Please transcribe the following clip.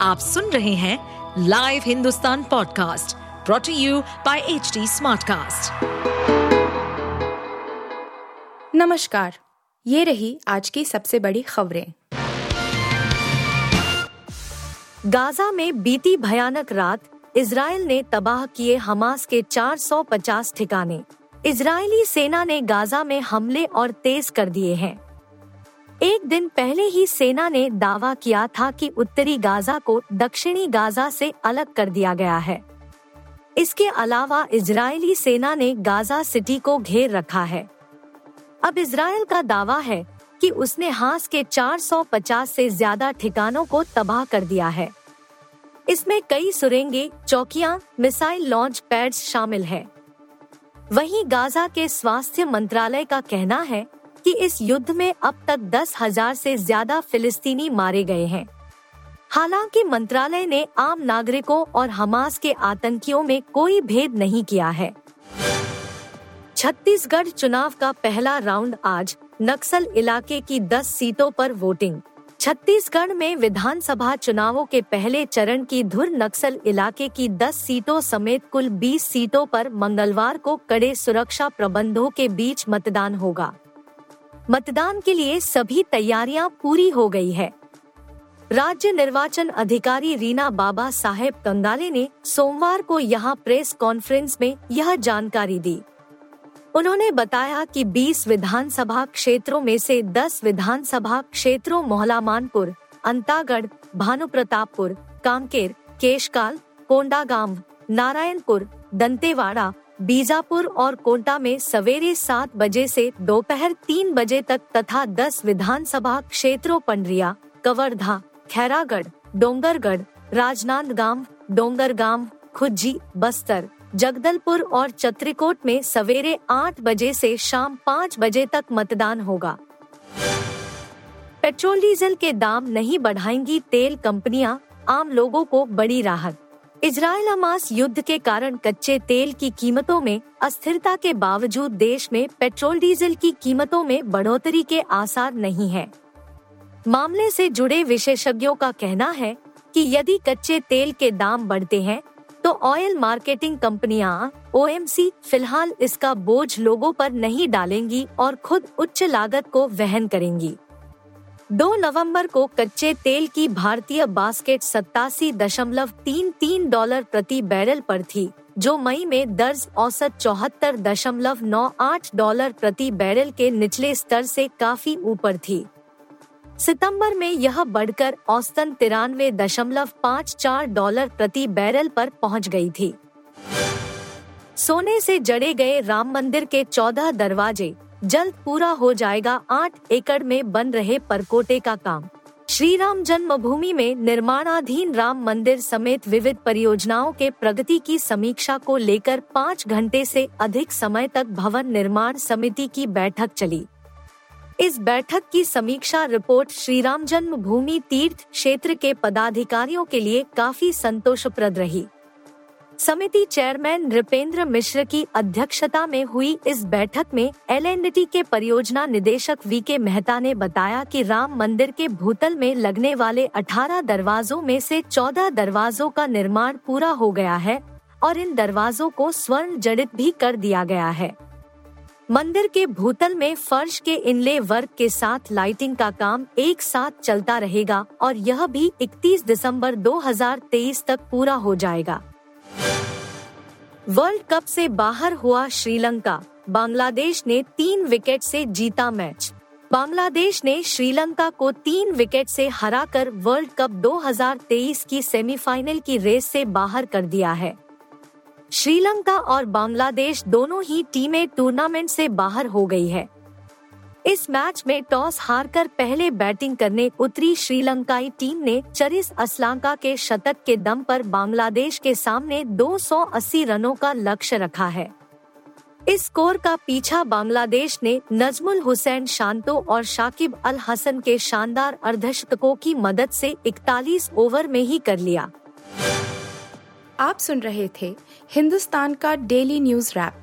आप सुन रहे हैं live Hindustan podcast brought to you by H Smartcast. नमस्कार, ये रही आज की सबसे बड़ी खबरें। गाजा में बीती भयानक रात इसराइल ने तबाह किए हमास के 450 ठिकाने। इजरायली सेना ने गाजा में हमले और तेज कर दिए हैं। एक दिन पहले ही सेना ने दावा किया था कि उत्तरी गाजा को दक्षिणी गाजा से अलग कर दिया गया है। इसके अलावा इजरायली सेना ने गाजा सिटी को घेर रखा है। अब इसराइल का दावा है कि उसने हास के 450 से ज़्यादा ठिकानों को तबाह कर दिया है। इसमें कई सुरेंगे, चौकियाँ, मिसाइल लॉन्च पैड्स शामिल हैं। वहीं गाजा के स्वास्थ्य मंत्रालय का कहना है कि इस युद्ध में अब तक दस हज़ार से ज़्यादा फिलिस्तीनी मारे गए हैं। हालाँकि मंत्रालय ने आम नागरिकों और हमास के आतंकियों में कोई भेद नहीं किया है। छत्तीसगढ़ चुनाव का पहला राउंड आज नक्सल इलाके की 10 सीटों पर वोटिंग। छत्तीसगढ़ में विधानसभा चुनावों के पहले चरण की धुर नक्सल इलाके की 10 सीटों समेत कुल 20 सीटों पर मंगलवार को कड़े सुरक्षा प्रबंधों के बीच मतदान होगा। मतदान के लिए सभी तैयारियाँ पूरी हो गई है। राज्य निर्वाचन अधिकारी रीना बाबा साहेब कंगाले ने सोमवार को यहाँ प्रेस कॉन्फ्रेंस में यह जानकारी दी। उन्होंने बताया कि 20 विधानसभा क्षेत्रों में से 10 विधानसभा क्षेत्रों मोहलामानपुर, अंतागढ़, भानुप्रतापपुर कामकेर केशकाल, कोंडागांव, नारायणपुर, दंतेवाड़ा बीजापुर और कोटा में सवेरे सात बजे से दोपहर तीन बजे तक तथा दस विधानसभा क्षेत्रों पंडरिया, कवर्धा, खैरागढ़, डोंगरगढ़, राजनांदगांव, डोंगरगांव, खुज्जी, बस्तर, जगदलपुर और चत्रिकोट में सवेरे आठ बजे से शाम पाँच बजे तक मतदान होगा। पेट्रोल डीजल के दाम नहीं बढ़ाएँगी तेल कंपनियाँ, आम लोगों को बड़ी राहत। इजराइल हमास युद्ध के कारण कच्चे तेल की कीमतों में अस्थिरता के बावजूद देश में पेट्रोल डीजल की कीमतों में बढ़ोतरी के आसार नहीं है। मामले से जुड़े विशेषज्ञों का कहना है कि यदि कच्चे तेल के दाम बढ़ते हैं तो ऑयल मार्केटिंग कंपनियाँ, ओएमसी, फ़िलहाल इसका बोझ लोगों पर नहीं डालेंगी और खुद उच्च लागत को वहन करेंगी। दो नवंबर को कच्चे तेल की भारतीय बास्केट सत्तासी दशमलव तीन तीन डॉलर प्रति बैरल पर थी, जो मई में दर्ज औसत चौहत्तर दशमलव नौ आठ डॉलर प्रति बैरल के निचले स्तर से काफ़ी ऊपर थी। सितंबर में यह बढ़कर औसतन तिरानवे दशमलव पाँच चार डॉलर प्रति बैरल पर पहुँच गई थी। सोने से जड़े गए राम मंदिर के चौदह दरवाजे जल्द पूरा हो जाएगा, आठ एकड़ में बन रहे परकोटे का काम। श्री राम जन्मभूमि में निर्माणाधीन राम मंदिर समेत विविध परियोजनाओं के प्रगति की समीक्षा को लेकर पाँच घंटे से अधिक समय तक भवन निर्माण समिति की बैठक चली। इस बैठक की समीक्षा रिपोर्ट श्री राम जन्मभूमि तीर्थ क्षेत्र के पदाधिकारियों के लिए काफ़ी संतोषप्रद रही। समिति चेयरमैन नृपेंद्र मिश्र की अध्यक्षता में हुई इस बैठक में एल के परियोजना निदेशक वी के मेहता ने बताया कि राम मंदिर के भूतल में लगने वाले 18 दरवाजों में से 14 दरवाजों का निर्माण पूरा हो गया है और इन दरवाजों को स्वर्ण जड़ित भी कर दिया गया है। मंदिर के भूतल में फर्श के इनले वर्क के साथ लाइटिंग का काम एक साथ चलता रहेगा और यह भी 31 दिसंबर 2023 तक पूरा हो जाएगा। वर्ल्ड कप से बाहर हुआ श्रीलंका। बांग्लादेश ने तीन विकेट से जीता मैच। बांग्लादेश ने श्रीलंका को तीन विकेट से हराकर वर्ल्ड कप 2023 की सेमीफाइनल की रेस से बाहर कर दिया है। श्रीलंका और बांग्लादेश दोनों ही टीमें टूर्नामेंट से बाहर हो गई है। इस मैच में टॉस हारकर पहले बैटिंग करने उतरी श्रीलंकाई टीम ने चरिस असलांका के शतक के दम पर बांग्लादेश के सामने 280 रनों का लक्ष्य रखा है। इस स्कोर का पीछा बांग्लादेश ने नजमुल हुसैन शांतो और शाकिब अल हसन के शानदार अर्धशतकों की मदद से 41 ओवर में ही कर लिया। आप सुन रहे थे हिंदुस्तान का डेली न्यूज़ रैप।